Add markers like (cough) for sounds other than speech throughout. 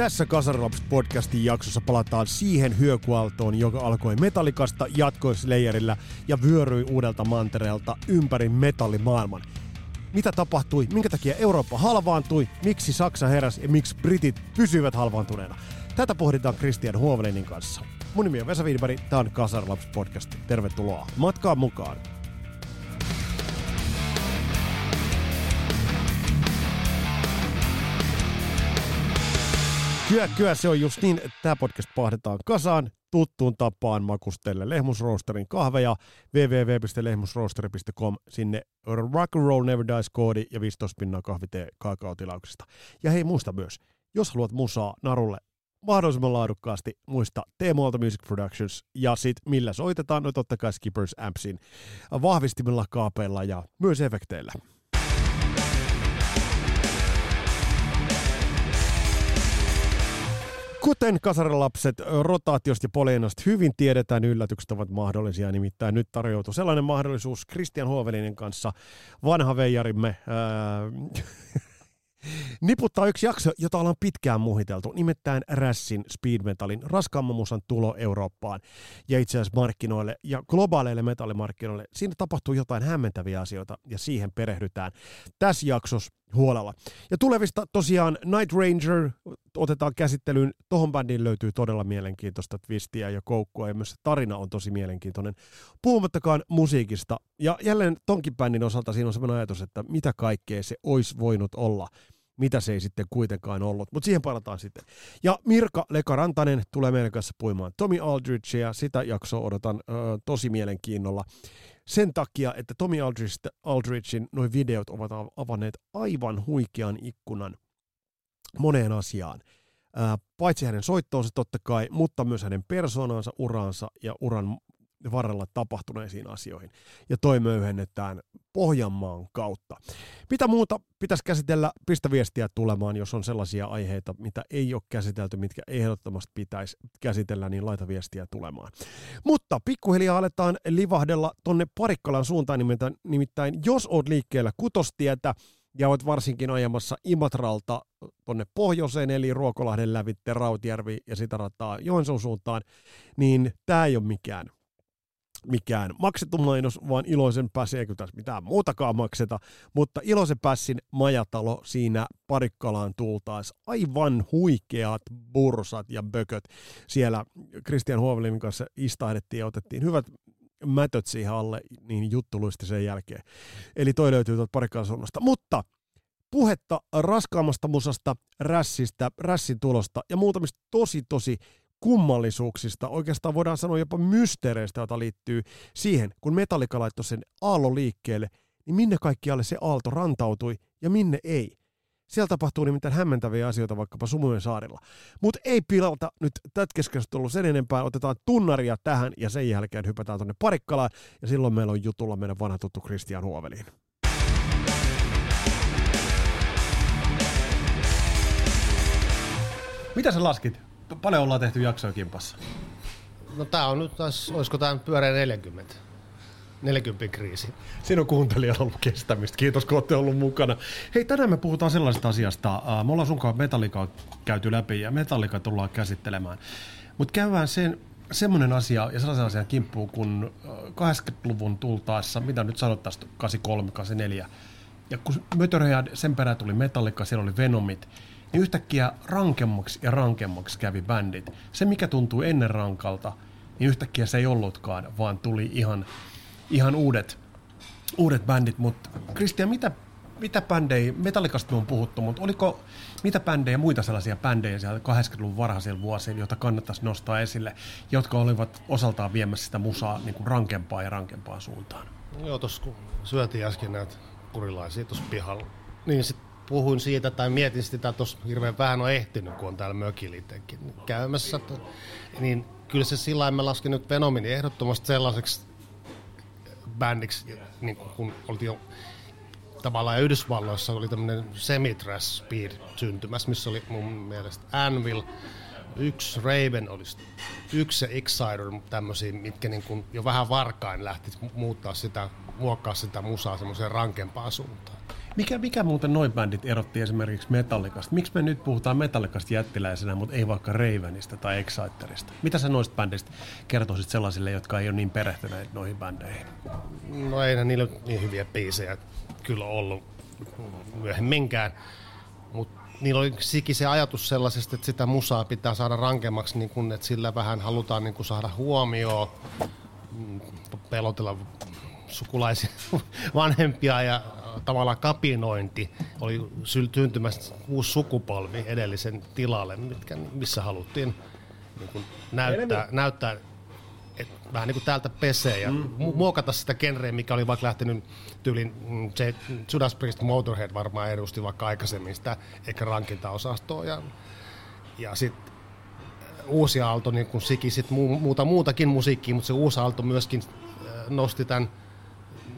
Tässä Kasarilapset podcastin jaksossa palataan siihen hyökualtoon, joka alkoi metallikasta, jatkoi Slayerillä ja vyöryi uudelta mantereelta ympäri metallimaailman. Mitä tapahtui, minkä takia Eurooppa halvaantui, miksi Saksa heräsi ja miksi Britit pysyvät halvaantuneena. Tätä pohditaan Christian Huovelinin kanssa. Mun nimi on Vesa Wienberg, tämä on Kasarilapset podcast. Tervetuloa matkaan mukaan. Kyllä, kyllä se on just niin, että tämä podcast pahdetaan kasaan tuttuun tapaan makustelle Lehmusroosterin kahveja www.lehmusroosteri.com sinne Rock and Roll Never Dies koodi ja 15 pinnaa kahvitee kaakaotilauksesta. Ja hei muista myös, jos haluat musaa narulle mahdollisimman laadukkaasti, muista Teemualta Music Productions ja sit millä soitetaan, no totta kai Skippers Ampsin vahvistimilla, kaapeilla ja myös efekteillä. Kuten kasarilapset rotaatiosta ja poleenasta hyvin tiedetään, yllätykset ovat mahdollisia. Nimittäin nyt tarjoutuu sellainen mahdollisuus Christian Huovelinen kanssa, vanha veijarimme, ää, (laughs) niputtaa yksi jakso, jota ollaan pitkään muhiteltu, nimittäin Rassin Speed Metalin raskaamman musan tulo Eurooppaan ja itse asiassa markkinoille ja globaaleille metallimarkkinoille. Siinä tapahtuu jotain hämmentäviä asioita ja siihen perehdytään tässä jaksossa huolella. Ja tulevista tosiaan Night Ranger otetaan käsittelyyn. Tohon bändiin löytyy todella mielenkiintoista twistiä ja koukkua ja myös se tarina on tosi mielenkiintoinen. Puhumattakaan musiikista. Ja jälleen tonkin bändin osalta siinä on sellainen ajatus, että mitä kaikkea se olisi voinut olla mitä se ei sitten kuitenkaan ollut. Mutta siihen palataan sitten. Ja Mirka Lekarantanen tulee meidän kanssa puimaan Tommy Aldridgea. Sitä jaksoa odotan ö, tosi mielenkiinnolla. Sen takia, että Tommy Aldridgein noin videot ovat avanneet aivan huikean ikkunan moneen asiaan. Ää, paitsi hänen soittoonsa totta kai, mutta myös hänen persoonansa, uraansa ja uran varrella tapahtuneisiin asioihin. Ja toi möyhennetään Pohjanmaan kautta. Mitä muuta pitäisi käsitellä? Pistä viestiä tulemaan, jos on sellaisia aiheita, mitä ei ole käsitelty, mitkä ehdottomasti pitäisi käsitellä, niin laita viestiä tulemaan. Mutta pikkuhiljaa aletaan livahdella tonne Parikkalan suuntaan, nimittäin, jos oot liikkeellä kutostietä, ja olet varsinkin ajamassa Imatralta tuonne pohjoiseen, eli Ruokolahden lävitte Rautjärvi ja sitä rataa Joensuun suuntaan, niin tämä ei ole mikään mikään maksettu mainos, vaan Iloisen pässi, eikö tässä mitään muutakaan makseta, mutta Iloisen pässin majatalo siinä Parikkalaan tultaessa aivan huikeat bursat ja bököt. Siellä Christian Huovelin kanssa istahdettiin ja otettiin hyvät mätöt siihen alle, niin juttu luisti sen jälkeen. Eli toi löytyy tuolta Parikkalan suunnasta. Mutta puhetta raskaammasta musasta, rässistä, rässin tulosta ja muutamista tosi tosi kummallisuuksista, oikeastaan voidaan sanoa jopa mysteereistä, joita liittyy siihen, kun Metallica laittoi sen aallon liikkeelle, niin minne kaikkialle se aalto rantautui ja minne ei. Siellä tapahtuu nimittäin hämmentäviä asioita vaikkapa Sumujen saarilla. Mutta ei pilata nyt tätä keskustelua sen enempää. Otetaan tunnaria tähän ja sen jälkeen hypätään tuonne Parikkalaan. Ja silloin meillä on jutulla meidän vanha tuttu Christian Huovelin. Mitä sä laskit? Paljon ollaan tehty jaksoja kimpassa. No tää on nyt taas, olisiko tää pyöreä 40? 40 kriisi. Siinä on ollut kestämistä. Kiitos, kun olette ollut mukana. Hei, tänään me puhutaan sellaisesta asiasta. Me ollaan sunkaan Metallica käyty läpi ja Metallica tullaan käsittelemään. Mutta käydään sen, semmoinen asia ja sellaisen asian kimppuun, kun 80-luvun tultaessa, mitä nyt sanottaisiin, 83, 84, ja kun Motorhead, sen perään tuli Metallica, siellä oli Venomit, niin yhtäkkiä rankemmaksi ja rankemmaksi kävi bändit. Se, mikä tuntui ennen rankalta, niin yhtäkkiä se ei ollutkaan, vaan tuli ihan, ihan uudet, uudet bändit. Mutta Kristian, mitä, mitä bändejä, Metallikasta on puhuttu, mutta oliko mitä bändejä, muita sellaisia bändejä siellä 80-luvun varhaisilla vuosilla, joita kannattaisi nostaa esille, jotka olivat osaltaan viemässä sitä musaa niin kuin rankempaa ja rankempaa suuntaan? Joo, tuossa kun syötiin äsken näitä purilaisia tuossa pihalla, niin sitten puhuin siitä tai mietin sitä, tuossa hirveän vähän on ehtinyt, kun on täällä mökillä käymässä. Niin kyllä se sillä mä lasken nyt Venomini ehdottomasti sellaiseksi bändiksi, niin kun oltiin tavallaan ja Yhdysvalloissa oli tämmöinen semi speed syntymässä, missä oli mun mielestä Anvil, yksi Raven olisi yksi se Exciter, tämmöisiä, mitkä niin kuin jo vähän varkain lähti muuttaa sitä, muokkaa sitä musaa semmoiseen rankempaan suuntaan. Mikä, mikä muuten noin bändit erotti esimerkiksi Metallicasta? Miksi me nyt puhutaan Metallicasta jättiläisenä, mutta ei vaikka Ravenista tai Exciterista? Mitä sä noista bändistä kertoisit sellaisille, jotka ei ole niin perehtyneet noihin bändeihin? No ei niillä niin hyviä biisejä kyllä ollut myöhemminkään, mutta niillä oli siki se ajatus sellaisesta, että sitä musaa pitää saada rankemmaksi, niin kun, että sillä vähän halutaan niin saada huomioon, mm, pelotella sukulaisia vanhempia ja tavallaan kapinointi oli syntymässä uusi sukupolvi edellisen tilalle, mitkä, missä haluttiin niin kuin näyttää, näyttää että vähän niin kuin täältä pesee ja mm. muokata sitä genreä, mikä oli vaikka lähtenyt tyylin, mm, se Judas Priest Motorhead varmaan edusti vaikka aikaisemmin sitä ehkä rankintaosastoa ja, ja sitten uusi aalto niin kuin siki sit muuta muutakin musiikkia, mutta se uusi aalto myöskin nosti tämän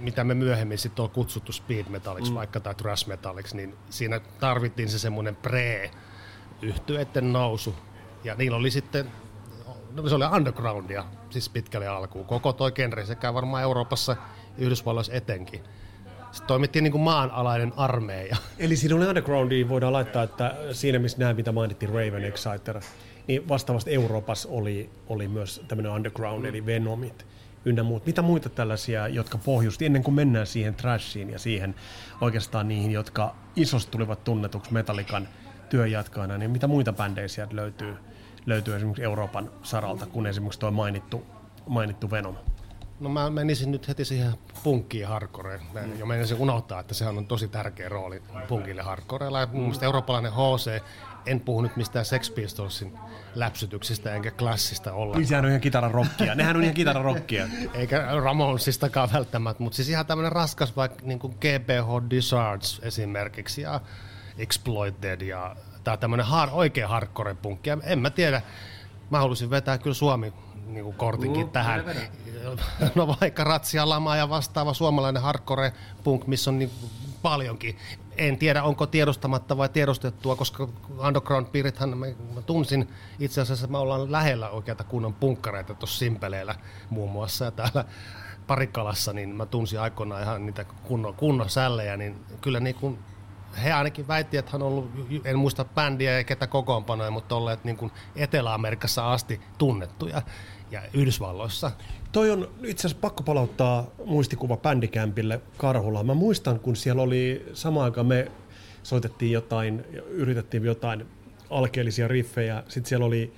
mitä me myöhemmin sitten on kutsuttu speed metalliksi mm. vaikka tai thrash metalliksi, niin siinä tarvittiin se semmoinen pre yhtyeiden nousu. Ja niillä oli sitten, no se oli undergroundia, siis pitkälle alkuun. Koko toi genre sekä varmaan Euroopassa ja Yhdysvalloissa etenkin. Sitten toimittiin niin kuin maanalainen armeija. (laughs) Eli siinä oli undergroundia, voidaan laittaa, että siinä missä nämä, mitä mainittiin, Raven Exciter, niin vastaavasti Euroopassa oli, oli myös tämmöinen underground, mm. eli Venomit ynnä muut. Mitä muita tällaisia, jotka pohjusti, ennen kuin mennään siihen trashiin ja siihen oikeastaan niihin, jotka isosti tulivat tunnetuksi Metallikan työjatkoina, niin mitä muita bändejä sieltä löytyy, löytyy esimerkiksi Euroopan saralta, kun esimerkiksi tuo mainittu, mainittu Venom? No mä menisin nyt heti siihen punkkiin hardcoreen. Mä mm. jo menisin unohtaa, että sehän on tosi tärkeä rooli punkille hardcoreella. Ja mun mielestä eurooppalainen HC, en puhu nyt mistään Sex Pistolsin läpsytyksistä enkä klassista olla. Niin sehän on ihan kitararokkia. Nehän on ihan kitararokkia. (laughs) Eikä Ramonsistakaan välttämättä, mutta siis ihan tämmöinen raskas vaikka niin kuin GBH Discharge esimerkiksi ja Exploited ja tää tämmöinen har, oikea hardcore punkki. En mä tiedä, mä haluaisin vetää kyllä Suomi niin kuin kortinkin mm, tähän. (laughs) No vaikka Ratsia Lama ja vastaava suomalainen hardcore punk, missä on niin paljonkin. En tiedä, onko tiedostamatta vai tiedostettua, koska underground-piirithän mä, mä tunsin itse asiassa, me ollaan lähellä oikeata kunnon punkkareita tuossa Simpeleillä muun muassa ja täällä Parikalassa, niin mä tunsin aikoinaan ihan niitä kunnon, kunnon sällejä, niin kyllä niin kuin he ainakin väitti, että hän on ollut, en muista bändiä ja ketä kokoonpanoja, mutta olleet niin kuin Etelä-Amerikassa asti tunnettuja ja Yhdysvalloissa. Toi on itse asiassa pakko palauttaa muistikuva bändikämpille Karhulaan. Mä muistan, kun siellä oli samaan aikaan me soitettiin jotain, yritettiin jotain alkeellisia riffejä, sitten siellä oli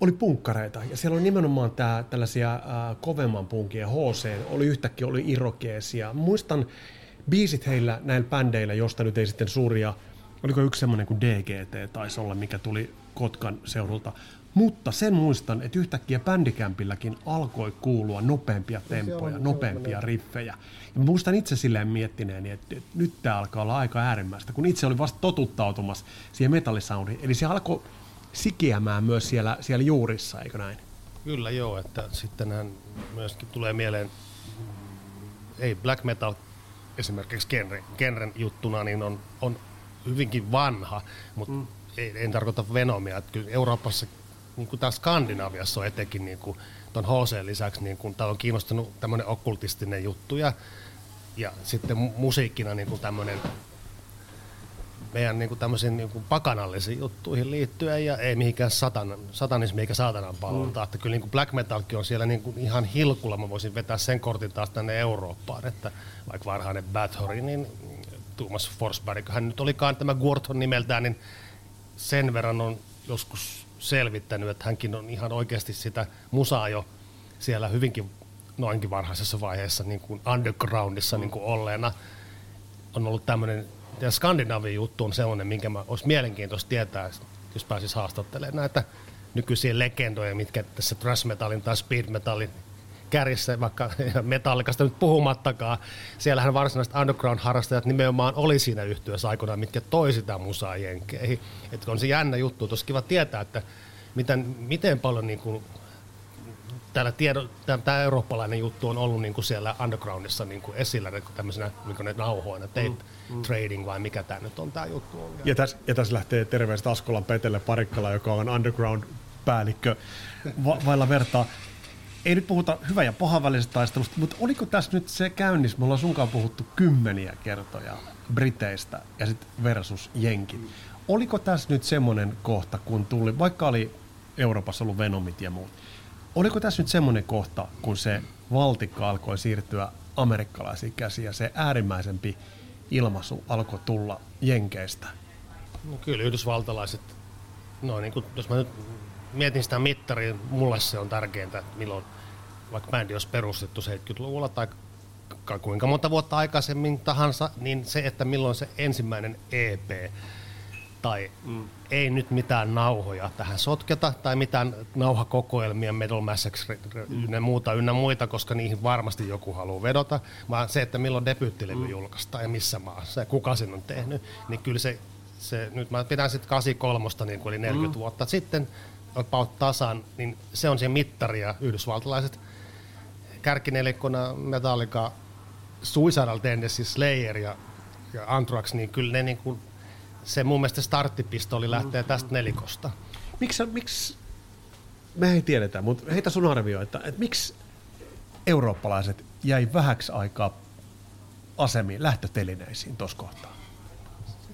oli punkkareita ja siellä oli nimenomaan tää, tällaisia äh, kovemman punkia, HC, oli yhtäkkiä oli irokeesia. Muistan biisit heillä näillä bändeillä, josta nyt ei sitten suuria, oliko yksi semmoinen kuin DGT taisi olla, mikä tuli Kotkan seudulta, mutta sen muistan, että yhtäkkiä bändikämpilläkin alkoi kuulua nopeampia tempoja, nopeampia riffejä. Ja muistan itse silleen miettineeni, että nyt tämä alkaa olla aika äärimmäistä, kun itse oli vasta totuttautumassa siihen metallisoundiin. Eli se alkoi sikiämään myös siellä, siellä juurissa, eikö näin? Kyllä joo, että sittenhän myöskin tulee mieleen, ei black metal esimerkiksi genre, genren juttuna, niin on, on hyvinkin vanha, mutta mm. ei, en tarkoita Venomia. Että kyllä Euroopassa niin kuin täällä Skandinaviassa on etenkin niin kuin ton HC lisäksi, niin kuin, täällä on kiinnostunut tämmöinen okkultistinen juttu ja, ja sitten musiikkina niin kuin tämmöinen meidän niin kuin tämmöisiin niin kuin pakanallisiin juttuihin liittyen ja ei mihinkään satan, satanismi eikä saatanan palvonta. Mm. Että kyllä niin kuin black metalkin on siellä niin kuin ihan hilkulla. Mä voisin vetää sen kortin taas tänne Eurooppaan, että vaikka varhainen Bathory, niin Thomas Forsberg, hän nyt olikaan tämä Gorton nimeltään, niin sen verran on joskus selvittänyt, että hänkin on ihan oikeasti sitä musaa jo siellä hyvinkin noinkin varhaisessa vaiheessa niin kuin undergroundissa mm. niin kuin olleena. On ollut tämmöinen, ja Skandinavian juttu on sellainen, minkä mä olisi mielenkiintoista tietää, jos pääsis haastattelemaan näitä nykyisiä legendoja, mitkä tässä thrash tai speed metalin kärjessä, vaikka (laughs) metallikasta nyt puhumattakaan. Siellähän varsinaiset underground-harrastajat nimenomaan oli siinä yhtiössä aikoinaan, mitkä toi sitä musaa jenkeihin. Että on se jännä juttu, tuossa kiva tietää, että miten, miten paljon niin kuin täällä tiedo, tämä eurooppalainen juttu on ollut niin kuin siellä undergroundissa niin kuin esillä niin kuin tämmöisenä niin ne nauhoina, tape mm, mm. trading vai mikä tämä nyt on tämä juttu. On. Ja tässä, ja tässä lähtee terveistä Askolan Petelle Parikkala, joka on underground-päällikkö va- vailla vertaa. Ei nyt puhuta hyvä ja pahan välisestä taistelusta, mutta oliko tässä nyt se käynnissä? Me ollaan sunkaan puhuttu kymmeniä kertoja Briteistä ja sitten versus Jenkit. Mm. Oliko tässä nyt semmoinen kohta, kun tuli, vaikka oli Euroopassa ollut Venomit ja muut, Oliko tässä nyt semmoinen kohta, kun se valtikka alkoi siirtyä amerikkalaisiin käsiin ja se äärimmäisempi ilmaisu alkoi tulla Jenkeistä? No kyllä yhdysvaltalaiset, no niin kuin, jos mä nyt mietin sitä mittaria, mulle se on tärkeintä, että milloin vaikka bändi olisi perustettu 70-luvulla tai kuinka monta vuotta aikaisemmin tahansa, niin se, että milloin se ensimmäinen EP tai mm. ei nyt mitään nauhoja tähän sotketa tai mitään nauhakokoelmia, Metal Massacre mm. ynnä muuta ynnä muita, koska niihin varmasti joku haluaa vedota, vaan se, että milloin debyyttilevy mm. julkaistaan ja missä maassa ja kuka sen on tehnyt, niin kyllä se, se nyt mä pidän sitten 83, niin kuin oli 40 mm. vuotta sitten, about tasan, niin se on se mittari ja yhdysvaltalaiset kärkinelikkona Metallica, Suicidal Tendency, Slayer ja, ja Anthrax, niin kyllä ne niin kuin se mun mielestä starttipistoli lähtee tästä nelikosta. Miksi, miksi me ei tiedetä, mutta heitä sun arvio, että, että miksi eurooppalaiset jäi vähäksi aikaa asemiin, lähtötelineisiin tuossa kohtaa?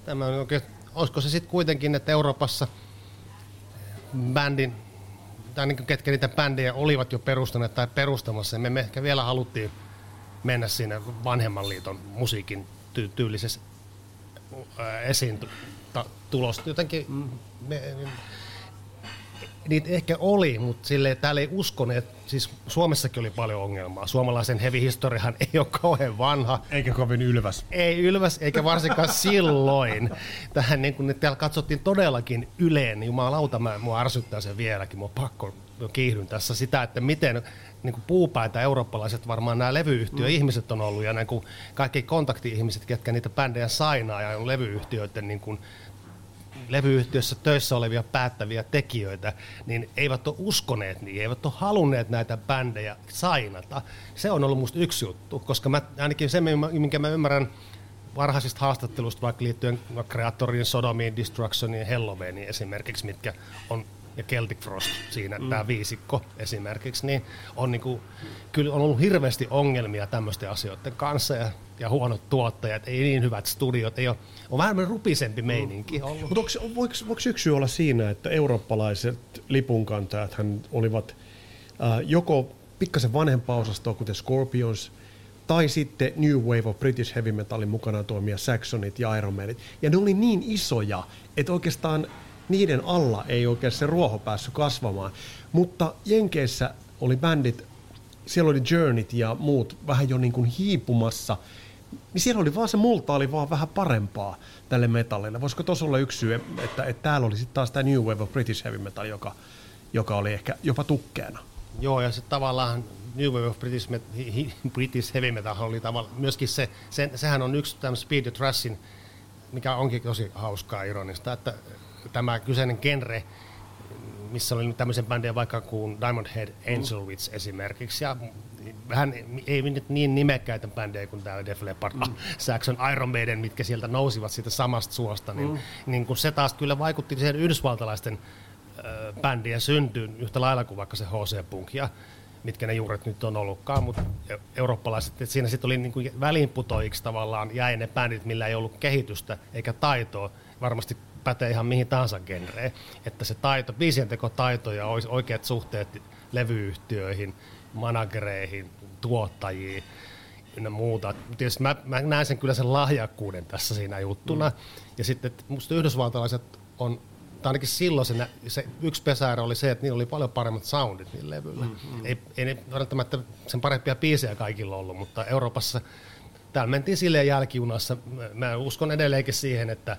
Tämä on oikein, olisiko se sitten kuitenkin, että Euroopassa bändin, tai niin ketkä niitä bändejä olivat jo perustaneet tai perustamassa, me, me ehkä vielä haluttiin mennä siinä vanhemman liiton musiikin ty- tyylisessä esiin tulosta. Jotenkin mm. me, niitä ehkä oli, mutta sille täällä ei uskoneet, siis Suomessakin oli paljon ongelmaa. Suomalaisen heavy-historiahan (laughs) ei ole kauhean vanha. Eikä kovin ylväs. Ei ylväs, eikä varsinkaan (laughs) silloin. Tähän niin kun täällä katsottiin todellakin yleen, niin jumalauta, mä, mua ärsyttää sen vieläkin, mua pakko kiihdyn tässä sitä, että miten niin puupäitä eurooppalaiset varmaan nämä levyyhtiöihmiset on ollut ja niin kuin kaikki kontakti-ihmiset, ketkä niitä bändejä sainaa ja on levyyhtiöiden niin kuin levyyhtiössä töissä olevia päättäviä tekijöitä, niin eivät ole uskoneet niin, eivät ole halunneet näitä bändejä sainata. Se on ollut musta yksi juttu, koska mä, ainakin se, minkä mä ymmärrän varhaisista haastattelusta vaikka liittyen Kreatorin, Sodomiin, Destructioniin, Halloweeniin esimerkiksi, mitkä on ja Celtic Frost siinä, mm. tämä viisikko esimerkiksi, niin on, niinku, kyllä on ollut hirveästi ongelmia tämmöisten asioiden kanssa ja, ja huonot tuottajat, ei niin hyvät studiot, ei ole, on vähän rupisempi mm. meininki ollut. Mutta voiko, voiko yksi syy olla siinä, että eurooppalaiset lipunkantajat hän olivat äh, joko pikkasen vanhempaa osastoa, kuten Scorpions, tai sitten New Wave of British Heavy Metalin mukana toimia Saxonit ja Iron Manit. Ja ne oli niin isoja, että oikeastaan niiden alla ei oikein se ruoho päässyt kasvamaan. Mutta Jenkeissä oli bändit, siellä oli Journeyt ja muut vähän jo niin kuin hiipumassa, niin siellä oli vaan se multa oli vaan vähän parempaa tälle metallille. Voisiko tuossa olla yksi syy, että, että täällä oli sitten taas tämä New Wave of British Heavy Metal, joka, joka oli ehkä jopa tukkeena. Joo, ja sitten tavallaan New Wave of British, British Heavy Metal oli tavallaan myöskin se, se sehän on yksi tämän Speed Trashin, mikä onkin tosi hauskaa ironista, että tämä kyseinen genre, missä oli tämmöisen bändejä vaikka kuin Diamond Head Angel Witch esimerkiksi, ja vähän ei nyt niin nimekkäitä bändejä kuin täällä Def Leppard, mm. Saxon, Iron Maiden, mitkä sieltä nousivat siitä samasta suosta, niin, mm. niin kun se taas kyllä vaikutti siihen yhdysvaltalaisten äh, bändien syntyyn yhtä lailla kuin vaikka se HC Punk ja mitkä ne juuret nyt on ollutkaan, mutta e- eurooppalaiset, että siinä sitten oli niin kuin väliinputoiksi tavallaan jäi ne bändit, millä ei ollut kehitystä eikä taitoa. Varmasti pätee ihan mihin tahansa genreen. Että se taito, biisientekotaito ja oikeat suhteet levyyhtiöihin, managereihin, tuottajiin ja muuta. Tietysti mä, mä näen sen kyllä sen lahjakkuuden tässä siinä juttuna. Mm. Ja sitten että musta yhdysvaltalaiset on, tai ainakin silloin se, se yksi pesäärä oli se, että niillä oli paljon paremmat soundit niillä levyillä. Mm, mm. Ei, ei ne välttämättä sen parempia biisejä kaikilla ollut, mutta Euroopassa täällä mentiin silleen jälkijunassa. Mä uskon edelleenkin siihen, että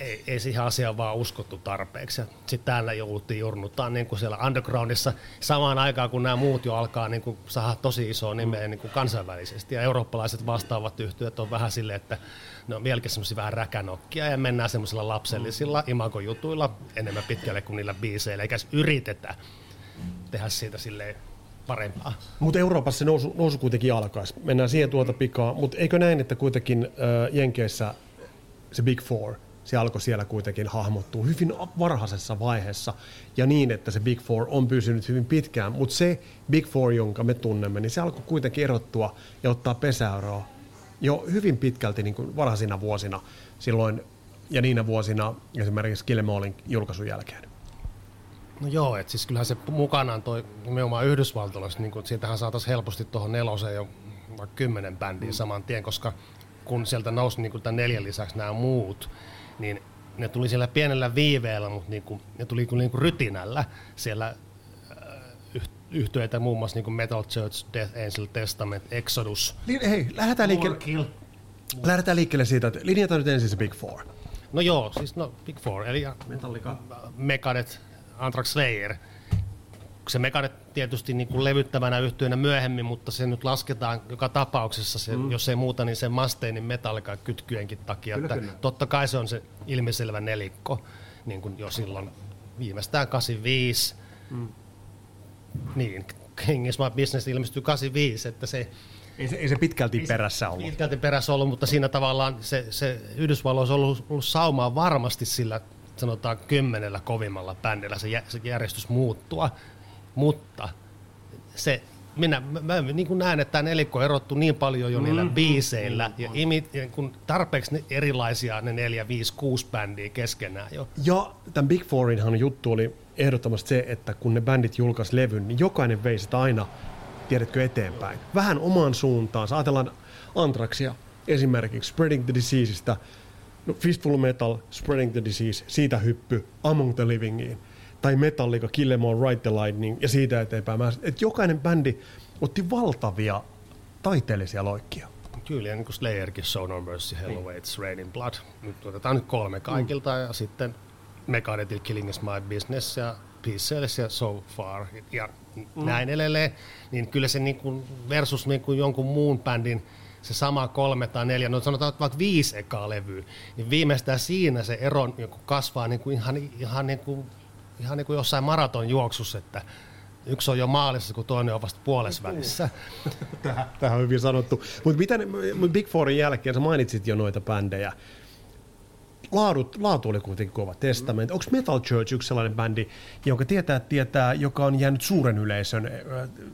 ei, ei siihen asiaan vaan uskottu tarpeeksi. Sitten täällä jouduttiin jurnuttaa niin kuin siellä undergroundissa samaan aikaan, kun nämä muut jo alkaa niin kuin saada tosi isoa nimeä niin kuin kansainvälisesti. Ja eurooppalaiset vastaavat yhtiöt on vähän silleen, että ne on vieläkin semmoisia vähän räkänokkia ja mennään semmoisilla lapsellisilla imagojutuilla enemmän pitkälle kuin niillä biiseillä, eikä yritetä tehdä siitä silleen parempaa. Mutta Euroopassa se nousu, nousu kuitenkin alkaisi. Mennään siihen tuota pikaa. Mutta eikö näin, että kuitenkin äh, Jenkeissä se Big Four, se alkoi siellä kuitenkin hahmottua hyvin varhaisessa vaiheessa ja niin, että se Big Four on pysynyt hyvin pitkään. Mutta se Big Four, jonka me tunnemme, niin se alkoi kuitenkin erottua ja ottaa pesäeroa jo hyvin pitkälti niin kuin varhaisina vuosina silloin ja niinä vuosina esimerkiksi Killemallin julkaisun jälkeen. No joo, että siis kyllähän se mukanaan toi nimenomaan Yhdysvaltalaisessa, niin siitähän saataisiin helposti tuohon neloseen jo vaikka kymmenen bändiin mm. saman tien, koska kun sieltä nousi niin tämän neljän lisäksi nämä muut, niin ne tuli siellä pienellä viiveellä, mutta niin kuin, ne tuli niin kuin rytinällä siellä äh, yhtyeitä muun muassa niin kuin Metal Church, Death Angel Testament, Exodus. Hei, lähdetään liikkeelle, lähdetään liikkeelle siitä, että linjataan nyt ensin se Big Four. No joo, siis no Big Four, eli Metallica, Megadeth, Anthrax Slayer. Se Megadeth tietysti niin kuin levyttävänä yhtyönä myöhemmin, mutta se nyt lasketaan joka tapauksessa, se, mm. jos ei muuta, niin sen Mustainin Metallica kytkyenkin takia. Kyllä, että kyllä. Totta kai se on se ilmiselvä nelikko, niin kuin jo silloin viimeistään 85. Mm. Niin, King is my business ilmestyi 85, että se ei se, ei se pitkälti perässä ollut. Pitkälti perässä ollut, mutta siinä tavallaan se, se Yhdysvalloissa on ollut, ollut saumaa varmasti sillä sanotaan kymmenellä kovimmalla bändillä se, se järjestys muuttua, mutta se minä mä, mä niin kuin näen, että tämä nelikko erottu niin paljon jo niillä mm, biiseillä mm, ja, imi, ja kun tarpeeksi erilaisia ne neljä, viisi, kuusi bändiä keskenään jo. Ja tämän Big Fourinhan juttu oli ehdottomasti se, että kun ne bändit julkaisi levyn, niin jokainen vei sitä aina, tiedätkö, eteenpäin. Vähän omaan suuntaan. Ajatellaan Antraxia esimerkiksi, Spreading the Diseaseista, No, Fistful Metal, Spreading the Disease, siitä hyppy Among the Livingiin. Tai Metallica, Kill Em All, Ride the Lightning ja siitä eteenpäin. Et jokainen bändi otti valtavia taiteellisia loikkia. Kyllä, niin kuin Slayerkin, Show No Mercy, Hell Awaits, Rain in Blood. Nyt otetaan nyt kolme kaikilta mm. ja sitten Megadethil Killing is My Business ja Peace ja So Far ja mm. näin edelleen. Niin kyllä se niin kuin versus niin kuin jonkun muun bändin se sama kolme tai neljä, no sanotaan että vaikka viisi ekaa levyä, niin viimeistään siinä se ero niin kasvaa niin kuin ihan, ihan, niin kuin, ihan niin kuin jossain maratonjuoksussa, että yksi on jo maalissa, kun toinen on vasta puolessa välissä. (laughs) Tähän on hyvin sanottu. Mutta mitä Big Fourin jälkeen, sä mainitsit jo noita bändejä, Laadut, laatu oli kuitenkin kova testament. Onko Metal Church yksi sellainen bändi, jonka tietää, tietää, joka on jäänyt suuren yleisön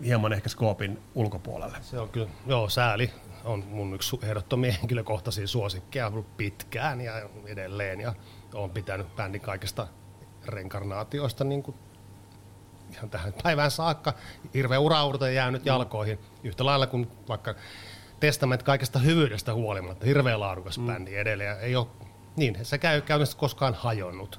hieman ehkä skoopin ulkopuolelle? Se on kyllä, joo, sääli on mun yksi ehdottomia henkilökohtaisia suosikkeja ollut pitkään ja edelleen. Ja olen pitänyt bändin kaikista renkarnaatioista niin kuin ihan tähän päivään saakka. Hirveä uraurta jäänyt jalkoihin. Yhtä lailla kuin vaikka Testament kaikesta hyvyydestä huolimatta. Hirveä laadukas mm. bändi edelleen. Ei ole, niin, se käy käytännössä koskaan hajonnut.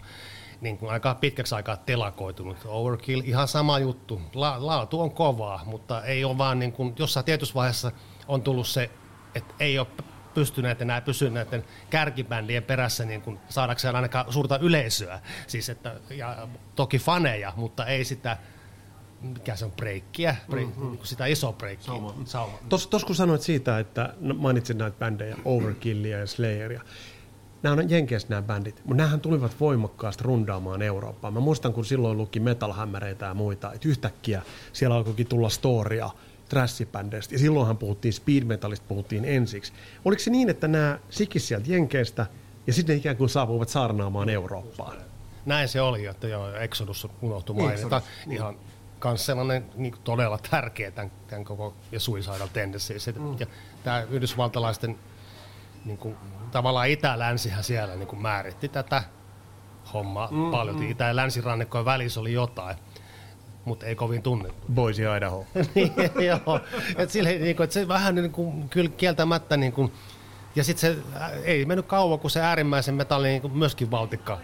Niin kuin aika pitkäksi aikaa telakoitunut. Overkill, ihan sama juttu. La, laatu on kovaa, mutta ei ole vaan niin kuin, jossain tietyssä vaiheessa – on tullut se, että ei ole pystyneet enää pysyä näiden kärkibändien perässä niin kuin saadakseen ainakaan suurta yleisöä. Siis että, ja toki faneja, mutta ei sitä mikä se on, breikkiä, breik, mm-hmm. sitä iso breikkiä. Tuossa kun sanoit siitä, että no, mainitsin näitä bändejä, Overkillia ja Slayeria, nämä on Jenkeissä nämä bändit, mutta nämähän tulivat voimakkaasti rundaamaan Eurooppaan. Mä muistan, kun silloin luki Metal ja muita, että yhtäkkiä siellä alkoikin tulla storia trashibändeistä. Ja silloinhan puhuttiin speed metalista, puhuttiin ensiksi. Oliko se niin, että nämä sikis sieltä Jenkeistä ja sitten ikään kuin saapuivat saarnaamaan Eurooppaan? Näin se oli, että joo, Exodus unohtui mainita. Niin. Ihan kans sellainen niin todella tärkeä tämän, tämän koko ja Suicidal Tendencies. Mm. Ja tämä yhdysvaltalaisten niin kuin, tavallaan itä-länsihän siellä niin kuin määritti tätä hommaa mm, paljon. Mm. Itä- ja länsirannikkojen välissä oli jotain mutta ei kovin tunnettu. Boise, Idaho. (laughs) niin, joo. Et sille, niin kuin, että se vähän niin kuin, kyllä kieltämättä, niin kuin, ja sitten se ei mennyt kauan, kun se äärimmäisen metalli niin kuin myöskin valtikka.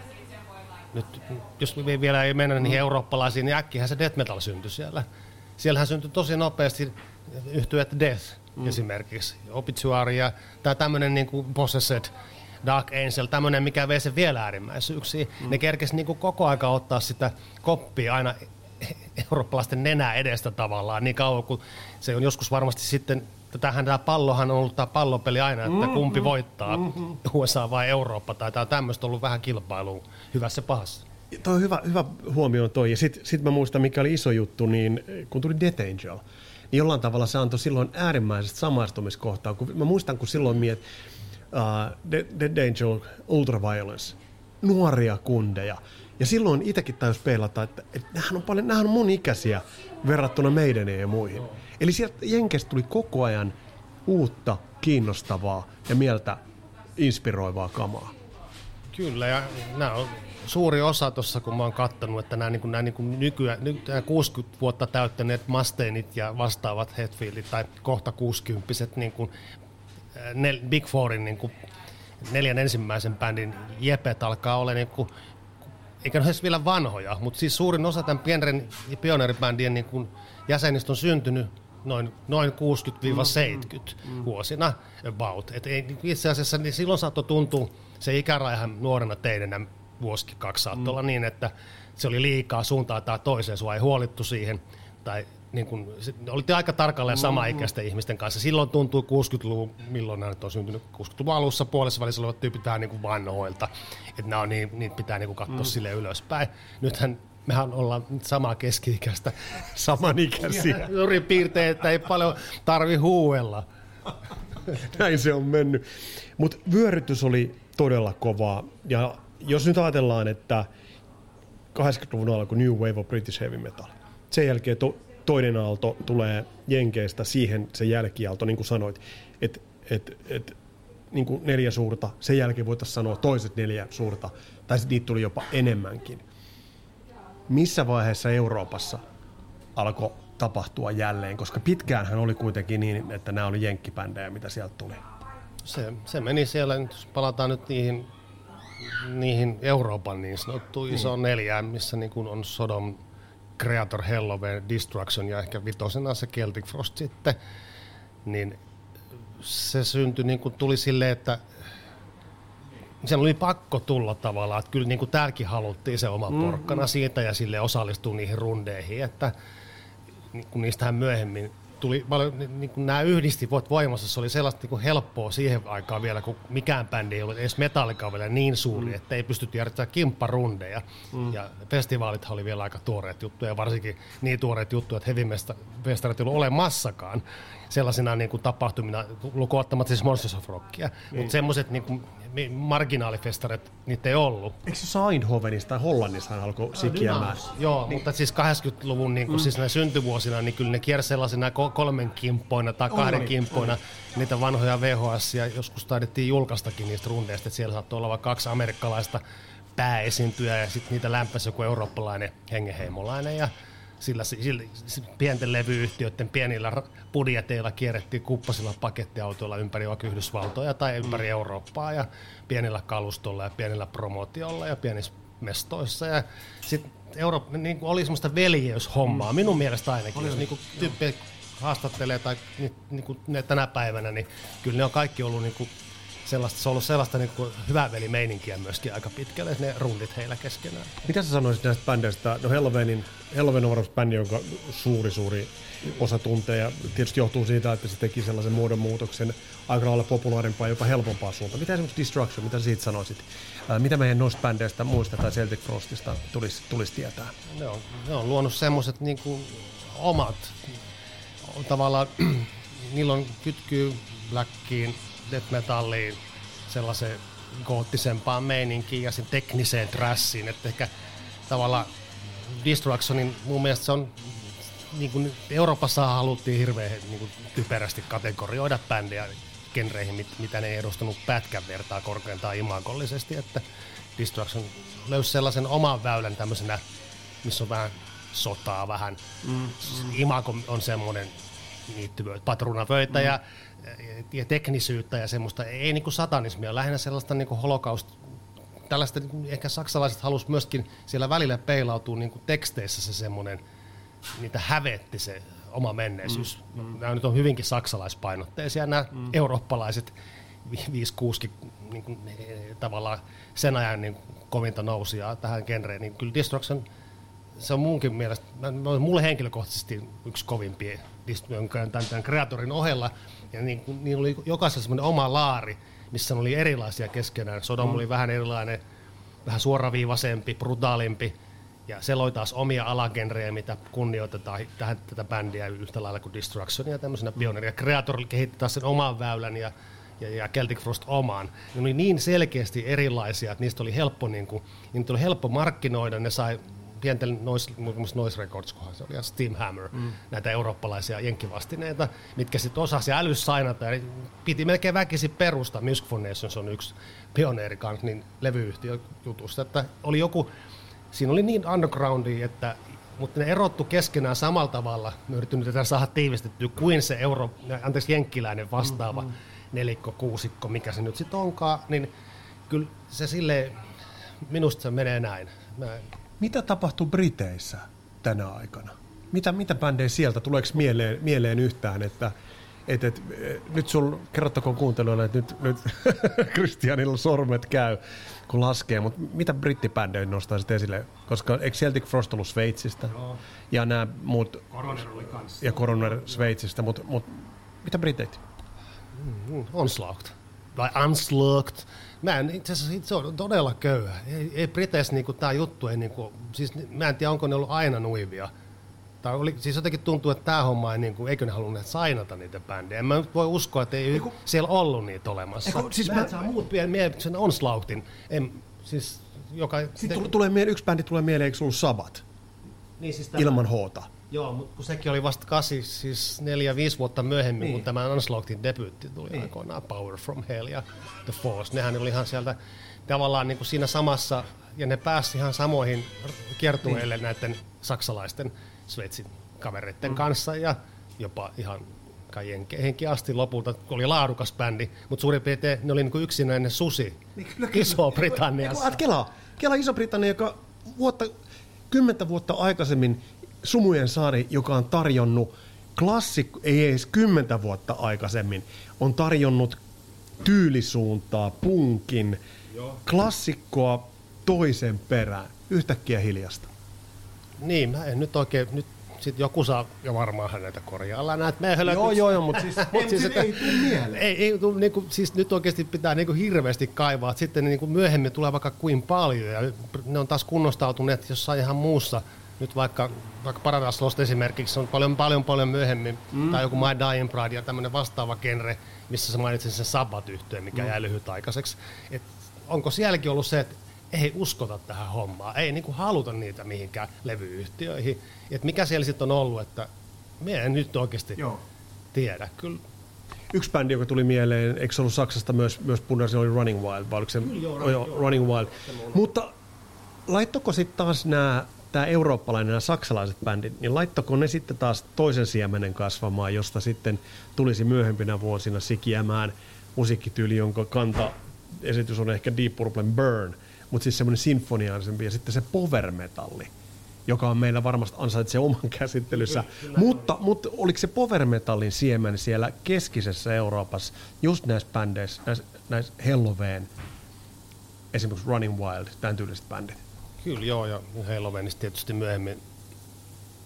Nyt, jos vielä ei mennä niihin mm. eurooppalaisiin, niin äkkihän se death metal syntyi siellä. Siellähän syntyi tosi nopeasti yhtyöt Death mm. esimerkiksi, Obituary ja tämä tämmöinen niin kuin Possessed, Dark Angel, tämmöinen, mikä vei sen vielä äärimmäisyyksiin. Mm. Ne kerkesi niin kuin koko aika ottaa sitä koppia aina (laughs) eurooppalaisten nenää edestä tavallaan niin kauan kuin se on joskus varmasti sitten tähän tämä pallohan on ollut tämä pallopeli aina, että mm, kumpi mm, voittaa, mm, USA vai Eurooppa, tai tämä tämmöistä ollut vähän kilpailua hyvässä pahassa. Toi on hyvä, hyvä huomio toi. Ja sitten sit mä muistan, mikä oli iso juttu, niin kun tuli Death Angel, niin jollain tavalla se antoi silloin äärimmäisestä samaistumiskohtaa. Kun, mä muistan, kun silloin miet uh, Dead Angel Ultraviolence, nuoria kundeja. Ja silloin itsekin tajus peilata, että, että nämähän on paljon, nämähän on mun ikäisiä verrattuna meidän ja muihin. Eli sieltä Jenkestä tuli koko ajan uutta, kiinnostavaa ja mieltä inspiroivaa kamaa. Kyllä, ja nämä on suuri osa tuossa, kun mä oon kattonut, että nämä, niin nämä niin nykyään, nyt nämä 60 vuotta täyttäneet Musteinit ja vastaavat Hetfieldit tai kohta 60 niin kuin, Big Fourin niin kuin, neljän ensimmäisen bändin jepet alkaa olla niin kuin, eikä ne edes vielä vanhoja, mutta siis suurin osa tämän pienen ja pioneeribändien niin kuin, jäsenistä on syntynyt noin, noin 60-70 mm, vuosina about. Et ei, itse asiassa niin silloin saattoi tuntua se ikärajahan nuorena teinenä vuosikin kaksi saattoi mm. olla niin, että se oli liikaa suuntaan tai toiseen, sua ei huolittu siihen. Tai niin kun, olitte aika tarkalleen sama-ikäisten mm. ihmisten kanssa. Silloin tuntui 60-luvun, milloin nämä nyt on syntynyt, 60-luvun alussa puolessa välissä olevat tyypit vähän niin kuin vanhoilta. Että nämä on niin, niitä pitää niin kuin katsoa mm. sille ylöspäin. Nythän mehän ollaan samaa keski-ikäistä. (laughs) Samanikäisiä. Juuri piirtein, että ei paljon tarvi huuella. (laughs) Näin se on mennyt. Mutta vyörytys oli todella kovaa. Ja jos nyt ajatellaan, että 80-luvun alku New Wave of British Heavy Metal. Sen jälkeen to, toinen aalto tulee Jenkeistä, siihen se jälkiaalto, niin kuin sanoit, että et, et, niin neljä suurta, sen jälkeen voitaisiin sanoa toiset neljä suurta, tai sitten niitä tuli jopa enemmänkin. Missä vaiheessa Euroopassa alkoi tapahtua jälleen, koska pitkään hän oli kuitenkin niin, että nämä oli jenkkibändejä, mitä sieltä tuli. Se, se meni siellä, jos palataan nyt niihin, niihin Euroopan niin sanottuun niin. isoon neljään, missä niin kuin on Sodom, Creator, Helloween, Destruction ja ehkä vitosena se Celtic Frost sitten, niin se syntyi, niin kuin tuli silleen, että sen oli pakko tulla tavallaan, että kyllä niin kuin täälläkin haluttiin se oma mm, porkkana mm. siitä ja sille osallistua niihin rundeihin, että niin kun niistähän myöhemmin tuli paljon, niin, niin kuin nämä yhdistivot voimassa, se oli sellaista niin kuin helppoa siihen aikaan vielä, kun mikään bändi ei ollut edes Metallica vielä niin suuri, mm. että ei pystytty järjestämään kimpparundeja. Mm. Ja festivaalit oli vielä aika tuoreet juttuja, varsinkin niin tuoreet juttuja, että heavy festarit ei ollut olemassakaan sellaisina niin kuin tapahtumina, lukuottamatta siis Monsters of Rockia. Niin. Mutta semmoiset niin marginaalifestarit, niitä ei ollut. Eikö se Eindhovenissa tai Hollannissa alkoi sikiämään? Joo, niin. mutta siis 80-luvun niin kuin, mm. siis syntyvuosina, niin kyllä ne kiersi sellaisina kolmen kimppoina tai kahden Ollani. kimppoina niitä vanhoja VHS, ja joskus taidettiin julkaistakin niistä rundeista, että siellä saattoi olla vain kaksi amerikkalaista pääesintyjä ja sitten niitä lämpäsi joku eurooppalainen hengeheimolainen ja sillä, sillä, sillä pienten levyyhtiöiden pienillä budjeteilla kierrettiin kuppasilla pakettiautoilla ympäri vaikka Yhdysvaltoja tai ympäri mm. Eurooppaa ja pienillä kalustolla ja pienillä promotiolla ja pienissä mestoissa. Ja sit Eurooppa niin kuin oli semmoista veljeyshommaa, mm. minun mielestä ainakin. Jos niin tyyppi haastattelee tai niin, niin kuin ne tänä päivänä, niin kyllä ne on kaikki ollut niin kuin sellaista, se on ollut sellaista niin kuin hyvää velimeininkiä myöskin aika pitkälle, ne rundit heillä keskenään. Mitä sä sanoisit näistä bändeistä? No Helloweenin, Helloween on varmasti bändi, jonka suuri, suuri osa tuntee ja tietysti johtuu siitä, että se teki sellaisen muodonmuutoksen aika lailla populaarimpaa jopa helpompaa suuntaan. Mitä esimerkiksi Destruction, mitä sä siitä sanoisit? Ää, mitä meidän noista bändeistä muista tai Celtic Frostista tulisi, tulisi tietää? Ne on, ne on luonut semmoiset niin omat tavallaan, (clears throat) niillä on kytkyy Blackiin, death metalliin, sellaiseen goottisempaan meininkiin ja sen tekniseen trassiin, että ehkä tavallaan Destructionin mun mielestä se on niin kuin Euroopassa haluttiin hirveän niin kuin typerästi kategorioida bändejä genreihin, mitä ne ei edustanut pätkän vertaa korkeintaan imagollisesti, että Destruction löysi sellaisen oman väylän tämmöisenä, missä on vähän sotaa vähän. Mm, mm. Imago on semmoinen niittyvöitä, patruunavöitä mm. ja ja teknisyyttä ja semmoista, ei niin kuin satanismia, lähinnä sellaista niin kuin holokaust, tällaista ehkä saksalaiset halusivat myöskin siellä välillä peilautua niin kuin teksteissä se semmoinen, niitä hävetti se oma menneisyys. Mm, mm. Nämä nyt on hyvinkin saksalaispainotteisia, nämä mm. eurooppalaiset 5-6 niin kuin, tavallaan sen ajan niin kovinta nousia tähän genreen, niin kyllä Destruction, se on munkin mielestä, mulle henkilökohtaisesti yksi kovimpia tämän, tämän kreatorin ohella, ja niin, niin oli jokaisella semmoinen oma laari, missä oli erilaisia keskenään. Sodom mm. oli vähän erilainen, vähän suoraviivaisempi, brutaalimpi, ja se loi taas omia alagenrejä, mitä kunnioitetaan tähän, tätä bändiä yhtä lailla kuin Destructionia tämmöisenä pioneeria. Creator kehitti taas sen oman väylän ja, ja, ja Celtic Frost omaan. Ne oli niin selkeästi erilaisia, että niistä oli helppo, niin kuin, niitä oli helppo markkinoida. Ne sai pienten noise, noise Records, kunhan se oli, ja Steam Hammer, mm. näitä eurooppalaisia jenkkivastineita, mitkä sitten osasi älys sainata, ja piti melkein väkisin perusta, Music Foundations on yksi pioneeri kanssa, niin levyyhtiö jutusta, että oli joku, siinä oli niin undergroundi, että mutta ne erottu keskenään samalla tavalla, me yritetään saada tiivistettyä, kuin se euro, anteeksi, jenkkiläinen vastaava mm-hmm. nelikko, kuusikko, mikä se nyt sitten onkaan, niin kyllä se sille minusta se menee näin. Mä mitä tapahtuu Briteissä tänä aikana? Mitä, mitä bändejä sieltä? Tuleeko mieleen, mieleen yhtään, että et, et, nyt sul, kerrottakoon kuuntelijoille, että nyt, nyt (laughs) Christianilla sormet käy, kun laskee, mutta mitä brittibändejä nostaisit esille? Koska eikö Celtic Frost ollut Sveitsistä? Joo. Ja nämä muut... Coroner oli kanssa. Ja Coroner Sveitsistä, mutta mut, mitä briteitä? Mm, onslaught. Tai Unslaught Mä en, itse asiassa se on todella köyhä. Ei, ei Briteissä niinku, tämä juttu, ei, niinku, siis mä en tiedä onko ne ollut aina nuivia. Tai oli, siis jotenkin tuntuu, että tämä homma ei, niinku, eikö ne halunneet sainata niitä bändejä. En mä nyt voi uskoa, että ei eiku, siellä ollut niitä olemassa. Eiku, siis mä, mä saa muut mieleen sen Onslaughtin. En, siis, joka, Sitten te... tulee mieleen, yksi bändi tulee mieleen, eikö ollut Sabat? Niin, siis tämä... Ilman hoota. Joo, mutta kun sekin oli vasta kasi, siis neljä, viisi vuotta myöhemmin, niin. kun tämä Onslaughtin debyytti tuli niin. aikoinaan, Power from Hell ja The Force. Nehän oli ihan sieltä tavallaan niin kuin siinä samassa, ja ne pääsi ihan samoihin kiertueille niin. näiden saksalaisten Sveitsin kavereiden mm. kanssa, ja jopa ihan kai jenkeihinkin asti lopulta, kun oli laadukas bändi, mutta suurin piirtein ne oli niin kuin yksinäinen susi niin, Iso-Britanniassa. Kela, Kela Iso-Britannia, joka vuotta, kymmentä vuotta aikaisemmin Sumujen saari, joka on tarjonnut klassikko, ei edes kymmentä vuotta aikaisemmin, on tarjonnut tyylisuuntaa, punkin, Joo. klassikkoa toisen perään. Yhtäkkiä hiljasta. Niin, mä en nyt oikein, nyt sit joku saa jo varmaan häneltä korjailla näitä meidän Joo, joo, joo, mutta siis, mut siis (laughs) että, ei tule mieleen. Ei, ei niinku, siis nyt oikeasti pitää niinku hirveästi kaivaa, sitten niinku myöhemmin tulee vaikka kuin paljon, ja ne on taas kunnostautuneet jossain ihan muussa nyt vaikka, vaikka Paradise Lost esimerkiksi on paljon, paljon, paljon myöhemmin, mm. tai joku My Dying Pride ja tämmöinen vastaava genre, missä sä mainitsin sen sabbat yhtyeen mikä mm. jäi lyhytaikaiseksi. Et onko sielläkin ollut se, että ei uskota tähän hommaan, ei niin kuin haluta niitä mihinkään levyyhtiöihin. Et mikä siellä sitten on ollut, että me en nyt oikeasti Joo. tiedä. Kyllä Yksi bändi, joka tuli mieleen, eikö se ollut Saksasta myös, myös punaisen, oli Running Wild, vai oliko se Kyllä, joo, joo, Running Wild. Mutta laittoko sitten taas nämä tämä eurooppalainen ja saksalaiset bändit, niin laittako ne sitten taas toisen siemenen kasvamaan, josta sitten tulisi myöhempinä vuosina sikiämään musiikkityyli, jonka kanta esitys on ehkä Deep Purple Burn, mutta siis semmoinen sinfoniaanisempi ja sitten se power metalli, joka on meillä varmasti ansaitsee oman (laughs) käsittelyssä. Kyllä, mutta, mutta oliko se power metallin siemen siellä keskisessä Euroopassa, just näissä bändeissä, näissä, näissä Helloween, esimerkiksi Running Wild, tämän tyyliset bändit? Kyllä joo, ja Halovenista tietysti myöhemmin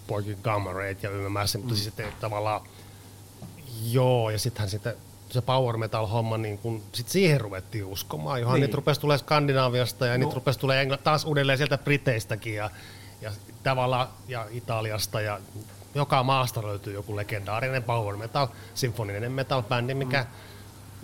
poikin Gamma Raid ja YMS, mm. mutta siis sitten tavallaan joo, ja sittenhän sitten se power metal homma, niin kun sit siihen ruvettiin uskomaan. Johan niin. niitä rupesi tulee Skandinaaviasta ja no. niitä rupesi tulee Engl- taas uudelleen sieltä Briteistäkin ja, ja tavallaan ja Italiasta ja joka maasta löytyy joku legendaarinen power metal, symfoninen metal bändi, mikä mm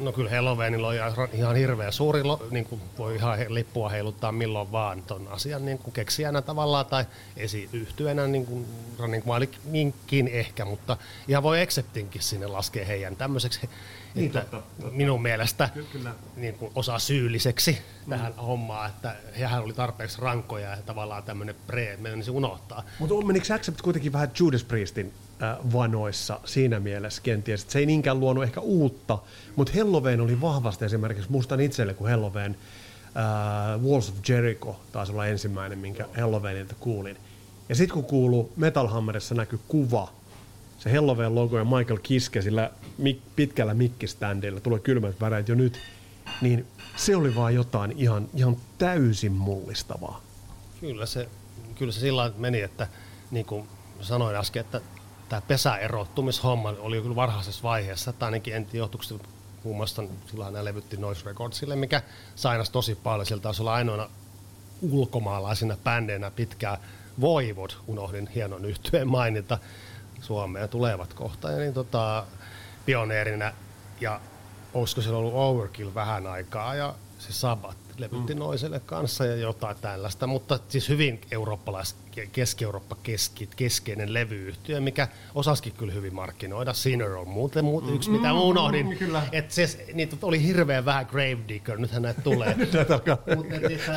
No kyllä Halloweenilla on ihan hirveä suuri, niin kuin voi ihan lippua heiluttaa milloin vaan ton asian niin kuin keksijänä tavallaan tai esiyhtyenä niin kuin Running Wildinkin ehkä, mutta ihan voi Acceptinkin sinne laskea heidän tämmöiseksi, niin, että totta, totta. minun mielestä kyllä. Niin kuin osaa syylliseksi mm. tähän hommaan, että hehän oli tarpeeksi rankoja ja tavallaan tämmöinen pre, menisi unohtaa. Mutta menikö Accept kuitenkin vähän Judas Priestin vanoissa siinä mielessä kenties. Se ei niinkään luonut ehkä uutta, mutta Helloween oli vahvasti esimerkiksi, mustan itselle, kun Helloween uh, Walls of Jericho taisi olla ensimmäinen, minkä Helloweenilta kuulin. Ja sitten kun kuuluu Metal Hammerissa näkyy kuva, se Helloween logo ja Michael Kiske sillä mik- pitkällä mikkiständillä, tulee kylmät väreet jo nyt, niin se oli vaan jotain ihan, ihan täysin mullistavaa. Kyllä se, kyllä se sillä meni, että niin kuin sanoin äsken, että tämä pesäerottumishomma oli kyllä varhaisessa vaiheessa, tai ainakin en tiedä johtuuko muun muassa silloin nämä levytti Noise Recordsille, mikä sainas tosi paljon. Sieltä taisi olla ainoana ulkomaalaisina bändeinä pitkään. Voivod, unohdin hienon yhtyeen mainita, Suomeen tulevat kohta. Ja niin tota, pioneerina ja olisiko siellä ollut Overkill vähän aikaa ja se Sabat levytti mm. Noiselle kanssa ja jotain tällaista, mutta siis hyvin eurooppalais, Keski-Eurooppa keski, keskeinen levyyhtiö, mikä osaskin kyllä hyvin markkinoida. Sinner on muuten muuten yksi, mm, mitä unohdin. Mm, kyllä. Et se, niitä oli hirveän vähän Gravedigger, nythän näitä tulee. (laughs) nyt näitä alkaa,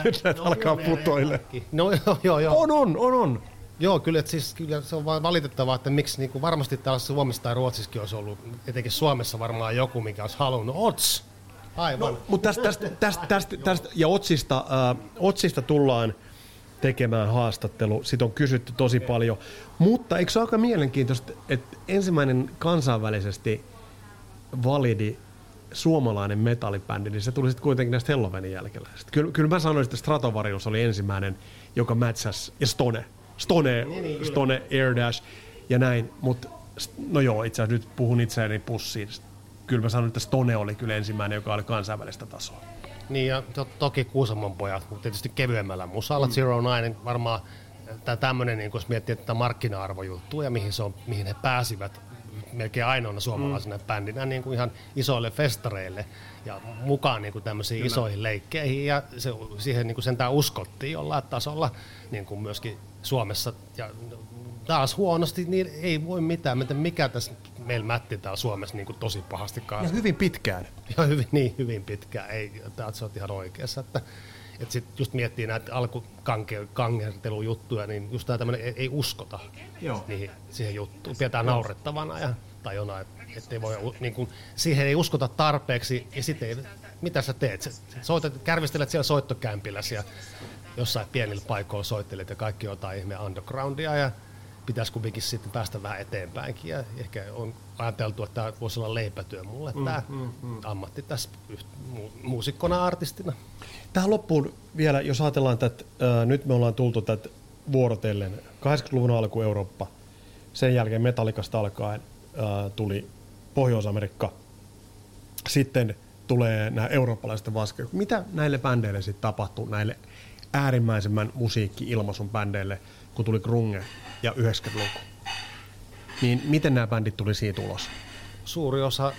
nyt näitä alkaa putoille. No joo, joo, joo. On, on, on, on. Joo, kyllä, että siis, kyllä se on vain valitettavaa, että miksi niin kuin varmasti täällä Suomessa tai Ruotsissakin olisi ollut, etenkin Suomessa varmaan joku, mikä olisi halunnut, Ots, Aivan. No, mutta tästä, tästä, tästä, tästä, tästä, ja Otsista, äh, Otsista tullaan tekemään haastattelu. Sitä on kysytty tosi paljon. Mutta eikö se ole aika mielenkiintoista, että ensimmäinen kansainvälisesti validi suomalainen metallibändi, niin se tuli sitten kuitenkin näistä Hellovenin jälkeläisistä. Kyllä, kyllä mä sanoisin, että Stratovarius oli ensimmäinen, joka mätsäsi, ja Stone, Stone, niin, niin, Stone Air Dash ja näin, mutta no joo, itse asiassa nyt puhun itseäni pussiin kyllä mä sanon, että Stone oli kyllä ensimmäinen, joka oli kansainvälistä tasoa. Niin ja to, toki Kuusamon pojat, mutta tietysti kevyemmällä musalla. Mm. Zero Nine varmaan tämä tämmöinen, niin kun miettii tätä markkina-arvojuttua ja mihin, se on, mihin he pääsivät melkein ainoana suomalaisena mm. bändinä niin kuin ihan isoille festareille ja mukaan niin kuin tämmöisiin Kyllä. isoihin leikkeihin ja se, siihen niin kuin sentään uskottiin jollain tasolla niin kuin myöskin Suomessa ja taas huonosti, niin ei voi mitään. Mä mikä tässä meillä mätti täällä Suomessa niin kuin tosi pahasti kanssa. Ja hyvin pitkään. Ja hyvin, niin, hyvin pitkään. Ei, täältä ihan oikeassa. Että, että sitten just miettii näitä alkukangertelujuttuja, niin just tämä tämmöinen ei, ei uskota Joo. Niihin, siihen juttuun. Pidetään naurettavana ja, tai jonain, ettei voi, niin kuin, siihen ei uskota tarpeeksi ja sitten mitä sä teet? Soitat, kärvistelet siellä soittokämpilläsi ja jossain pienillä paikoilla soittelet ja kaikki jotain ihme undergroundia ja pitäisi kuitenkin sitten päästä vähän eteenpäinkin. Ja ehkä on ajateltu, että tämä voisi olla leipätyö mulle, mm, tämä mm, mm. ammatti tässä mu- muusikkona, artistina. Tähän loppuun vielä, jos ajatellaan, että äh, nyt me ollaan tultu tätä vuorotellen. 80-luvun alku Eurooppa, sen jälkeen Metallikasta alkaen äh, tuli Pohjois-Amerikka, sitten tulee nämä eurooppalaiset vaskeet. Mitä näille bändeille sitten tapahtuu, näille äärimmäisemmän musiikki-ilmaisun bändeille, kun tuli grunge ja 90-luku. Niin miten nämä bändit tuli siitä ulos? Suuri osa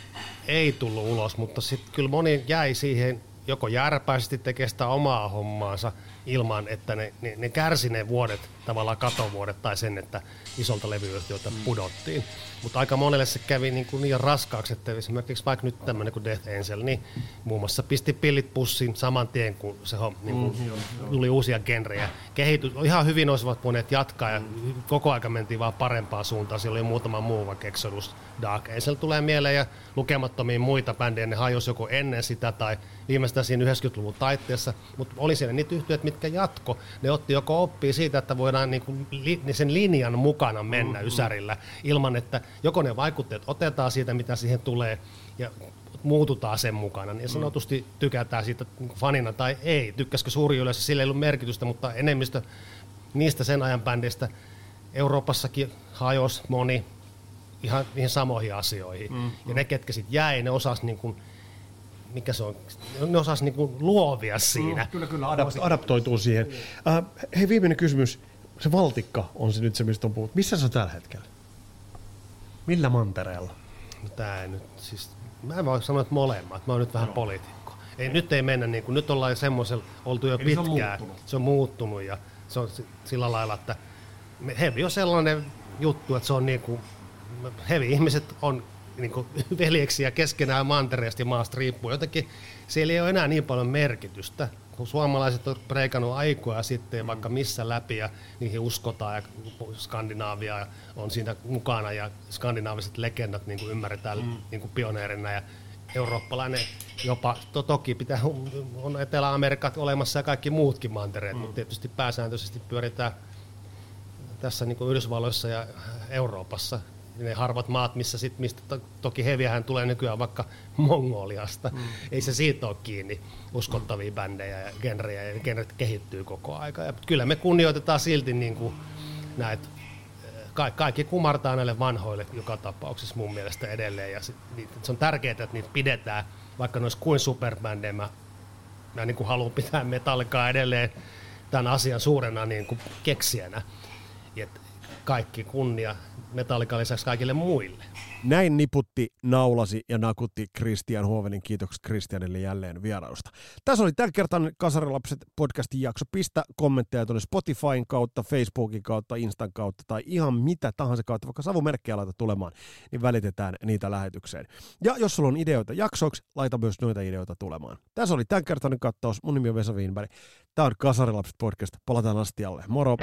ei tullut ulos, mutta sitten kyllä moni jäi siihen joko järpäisesti tekee sitä omaa hommaansa ilman, että ne, ne, ne kärsi ne vuodet, tavallaan katovuodet tai sen, että isolta levyyhtiöltä mm. pudottiin. Mutta aika monelle se kävi niin, kuin niin raskaaksi, että esimerkiksi vaikka nyt tämmöinen kuin Death Angel, niin muun muassa pisti pillit pussiin saman tien, kun se niin kuin, mm, joo, joo. tuli uusia genrejä. Kehitys, ihan hyvin olisivat voineet jatkaa ja mm. koko aika mentiin vaan parempaan suuntaan. Siellä oli muutama muu, vaikka Exodus, Dark Angel tulee mieleen ja lukemattomia muita bändejä, ne hajosi joko ennen sitä tai viimeistään siinä 90-luvun taitteessa, mutta oli siellä niitä yhtiöitä, mitkä jatko. Ne otti joko oppia siitä, että voidaan niin kuin li, sen linjan mukana mennä mm, Ysärillä ilman, että joko ne vaikutteet otetaan siitä, mitä siihen tulee, ja muututaan sen mukana, niin sanotusti tykätään siitä fanina tai ei. Tykkäskö suuri yleisö, sillä ei ollut merkitystä, mutta enemmistö niistä sen ajan bändistä Euroopassakin hajos moni ihan niihin samoihin asioihin. Mm, ja ne, ketkä sitten jäi, ne osas niin kuin, mikä se on, ne osas niin kuin luovia siinä. Mm, kyllä, kyllä, adapt- adaptoituu siihen. Uh, hei, viimeinen kysymys. Se valtikka on se nyt se, mistä on puhuttu. Missä se on tällä hetkellä? Millä mantereella? No tää nyt, siis, mä en voi sanoa, että molemmat. Mä oon nyt vähän no. poliitikko. Ei, nyt ei mennä, niin kuin, nyt ollaan semmoisella, oltu jo Eli pitkään. Se on, muuttunut. se on muuttunut ja se on sillä lailla, että hevi on sellainen juttu, että se on niin kuin, hevi ihmiset on niin kuin (laughs) veljeksiä keskenään mantereesta ja maasta riippuu. Jotenkin siellä ei ole enää niin paljon merkitystä kun suomalaiset on preikannut aikoja sitten vaikka missä läpi ja niihin uskotaan ja Skandinaavia on siinä mukana ja skandinaaviset legendat niin kuin ymmärretään mm. niin kuin pioneerina ja eurooppalainen jopa, to, toki pitää, on Etelä-Amerikat olemassa ja kaikki muutkin mantereet, mm. mutta tietysti pääsääntöisesti pyöritään tässä niin kuin Yhdysvalloissa ja Euroopassa ne harvat maat, missä sit, mistä to, toki heviähän tulee nykyään vaikka Mongoliasta. Mm. Ei se siitä ole kiinni uskottavia mm. bändejä ja genrejä, ja genret kehittyy koko aika. Ja kyllä me kunnioitetaan silti niin kuin näitä ka- kaikki kumartaa näille vanhoille joka tapauksessa mun mielestä edelleen. Ja sit, se on tärkeää, että niitä pidetään, vaikka ne olisi kuin superbändejä. Mä, mä niin kuin haluan pitää metallikaa edelleen tämän asian suurena niin kuin keksijänä. Et kaikki kunnia Metallikan lisäksi kaikille muille. Näin niputti, naulasi ja nakutti Christian Huovenin. Kiitokset Christianille jälleen vierailusta. Tässä oli tämän kertan Kasarilapset podcastin jakso. Pistä kommentteja tuonne Spotifyn kautta, Facebookin kautta, Instan kautta tai ihan mitä tahansa kautta, vaikka savumerkkejä laita tulemaan, niin välitetään niitä lähetykseen. Ja jos sulla on ideoita jaksoiksi, laita myös noita ideoita tulemaan. Tässä oli tämän kertainen kattaus. Mun nimi on Vesa Wienberg. Tämä on Kasarilapset podcast. Palataan astialle. Moro!